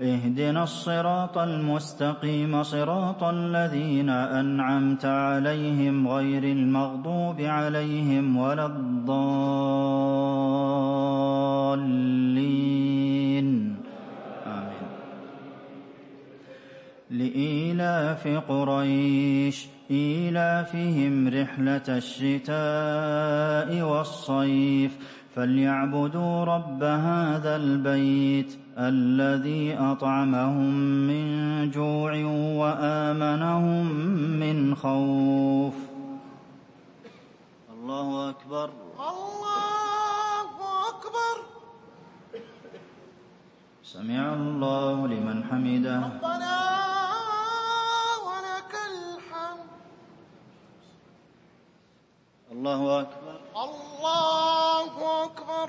اهدنا الصراط المستقيم صراط الذين أنعمت عليهم غير المغضوب عليهم ولا الضالين. آمين. لإيلاف قريش إيلافهم رحلة الشتاء والصيف. فليعبدوا رب هذا البيت الذي أطعمهم من جوع وآمنهم من خوف. الله أكبر. الله أكبر. سمع الله لمن حمده. ربنا ولك الحمد. الله أكبر. الله أكبر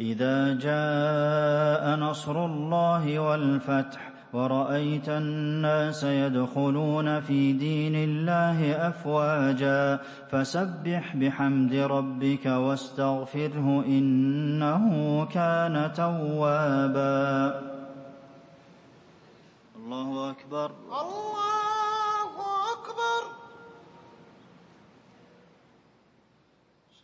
إذا جاء نصر الله والفتح ورأيت الناس يدخلون في دين الله أفواجا فسبح بحمد ربك واستغفره إنه كان توابا. الله أكبر. الله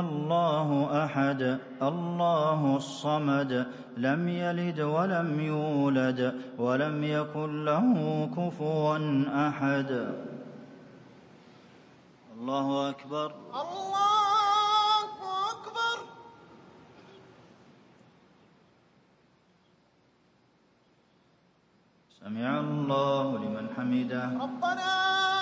الله أحد الله الصمد لم يلد ولم يولد ولم يكن له كفوا أحد. الله أكبر. الله أكبر. سمع الله لمن حمده. ربنا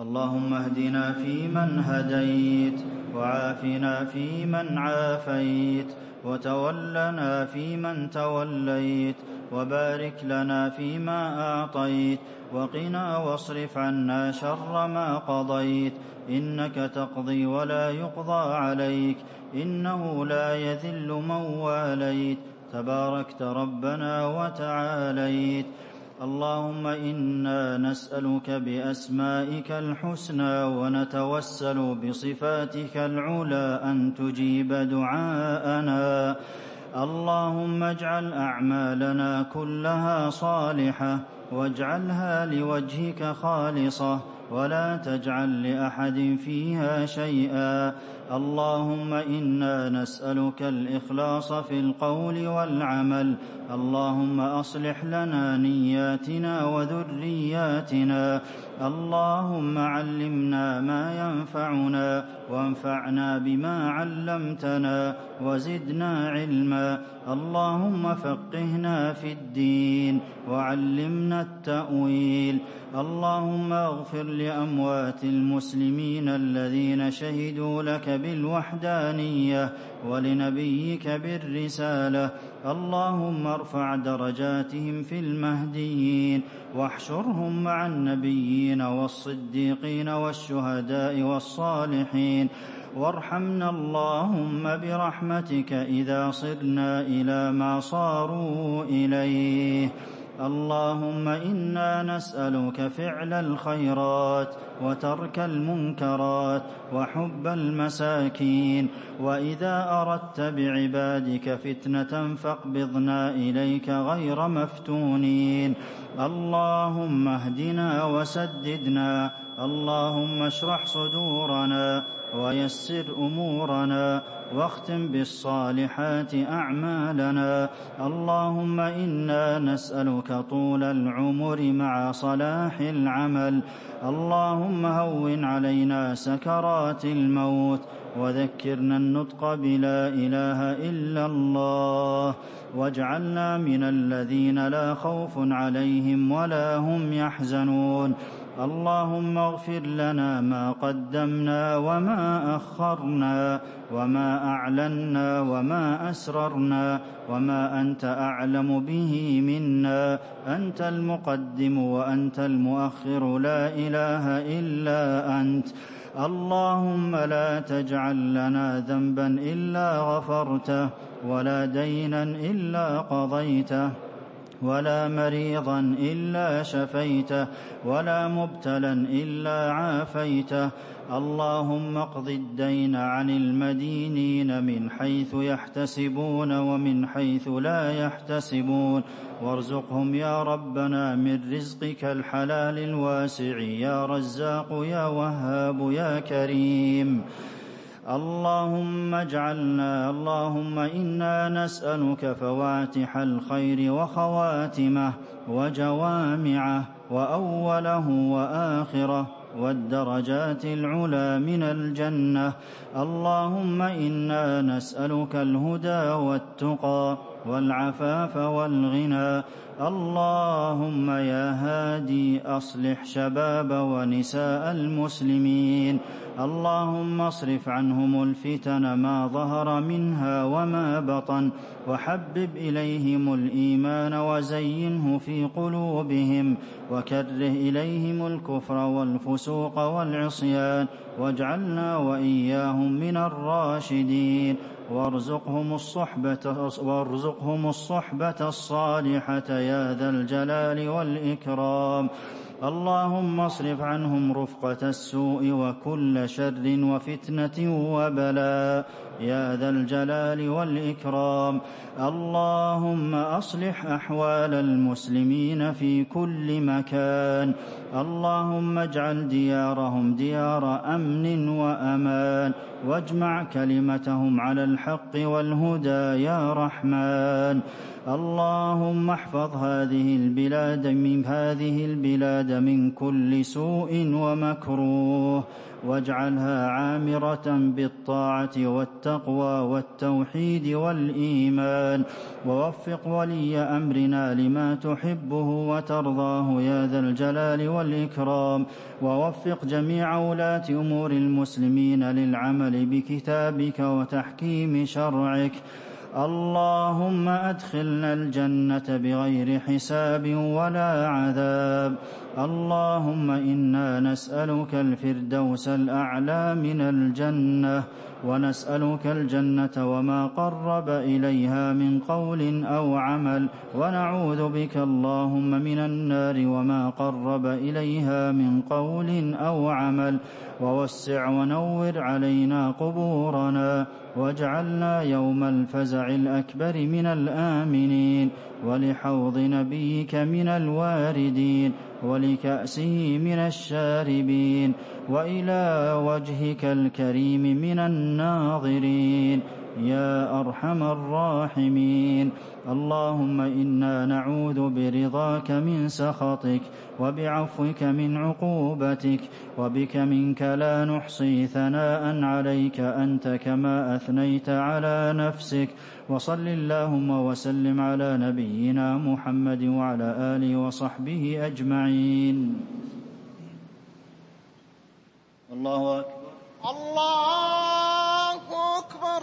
اللهم اهدنا فيمن هديت وعافنا فيمن عافيت وتولنا فيمن توليت وبارك لنا فيما أعطيت وقنا واصرف عنا شر ما قضيت. إنك تقضي ولا يقضى عليك إنه لا يذل من واليت. تباركت ربنا وتعاليت. اللهم إنا نسألك بأسمائك الحسنى ونتوسل بصفاتك العلى أن تجيب دعاءنا. اللهم اجعل أعمالنا كلها صالحة واجعلها لوجهك خالصة. ولا تجعل لأحد فيها شيئا. اللهم إنا نسألك الإخلاص في القول والعمل. اللهم أصلح لنا نياتنا وذرياتنا. اللهم علمنا ما ينفعنا وانفعنا بما علمتنا وزدنا علما. اللهم فقهنا في الدين وعلمنا التأويل. اللهم اغفر لأموات المسلمين الذين شهدوا لك بالوحدانية ولنبيك بالرسالة. اللهم ارفع درجاتهم في المهديين واحشرهم مع النبيين والصديقين والشهداء والصالحين. وارحمنا اللهم برحمتك إذا صرنا إلى ما صاروا إليه. اللهم إنا نسألك فعل الخيرات وترك المنكرات وحب المساكين وإذا أردت بعبادك فتنة فاقبضنا إليك غير مفتونين. اللهم اهدنا وسددنا اللهم اشرح صدورنا ويسر أمورنا واختم بالصالحات أعمالنا اللهم إنا نسألك طول العمر مع صلاح العمل اللهم هون علينا سكرات الموت وذكرنا النطق بلا إله إلا الله واجعلنا من الذين لا خوف عليهم ولا هم يحزنون. اللهم اغفر لنا ما قدمنا وما أخرنا وما أعلنا وما أسررنا وما أنت أعلم به منا. أنت المقدم وأنت المؤخر. لا إله إلا أنت. اللهم لا تجعل لنا ذنبا إلا غفرته ولا دينا إلا قضيته. ولا مريضا إلا شفيته ولا مبتلا إلا عافيته. اللهم اقض الدين عن المدينين من حيث يحتسبون ومن حيث لا يحتسبون. وارزقهم يا ربنا من رزقك الحلال الواسع يا رزاق يا وهاب يا كريم. اللهم اجعلنا اللهم إنا نسألك فواتح الخير وخواتمه وجوامعه وأوله وآخره والدرجات العلى من الجنة. اللهم إنا نسألك الهدى والتقى. والعفاف والغنى. اللهم يا هادي أصلح شباب ونساء المسلمين. اللهم اصرف عنهم الفتن ما ظهر منها وما بطن. وحبب إليهم الإيمان وزينه في قلوبهم. وكره إليهم الكفر والفسوق والعصيان. واجعلنا وإياهم من الراشدين. وارزقهم الصحبة وارزقهم الصحبة الصالحة يا ذا الجلال والإكرام. اللهم اصرف عنهم رفقة السوء وكل شر وفتنة وبلاء يا ذا الجلال والإكرام. اللهم أصلح أحوال المسلمين في كل مكان. اللهم اجعل ديارهم ديار أمن وأمان واجمع كلمتهم على الحق والهدى يا رحمن. اللهم احفظ هذه البلاد من هذه البلاد من كل سوء ومكروه واجعلها عامرة بالطاعة والتقوى والتوحيد والإيمان. ووفق ولي أمرنا لما تحبه وترضاه يا ذا الجلال والإكرام. ووفق جميع ولاه أمور المسلمين للعمل بكتابك وتحكيم شرعك. اللهم أدخلنا الجنة بغير حساب ولا عذاب. اللهم إنا نسألك الفردوس الأعلى من الجنة. ونسألك الجنة وما قرب إليها من قول أو عمل ونعوذ بك اللهم من النار وما قرب إليها من قول أو عمل. ووسع ونور علينا قبورنا واجعلنا يوم الفزع الأكبر من الآمنين ولحوض نبيك من الواردين ولكأسه من الشاربين وإلى وجهك الكريم من الناظرين يا أرحم الراحمين. اللهم إنا نعوذ برضاك من سخطك وبعفوك من عقوبتك وبك منك لا نحصي ثناء عليك أنت كما أثنيت على نفسك. وصل اللهم وسلم على نبينا محمد وعلى آله وصحبه أجمعين. الله أكبر. الله أكبر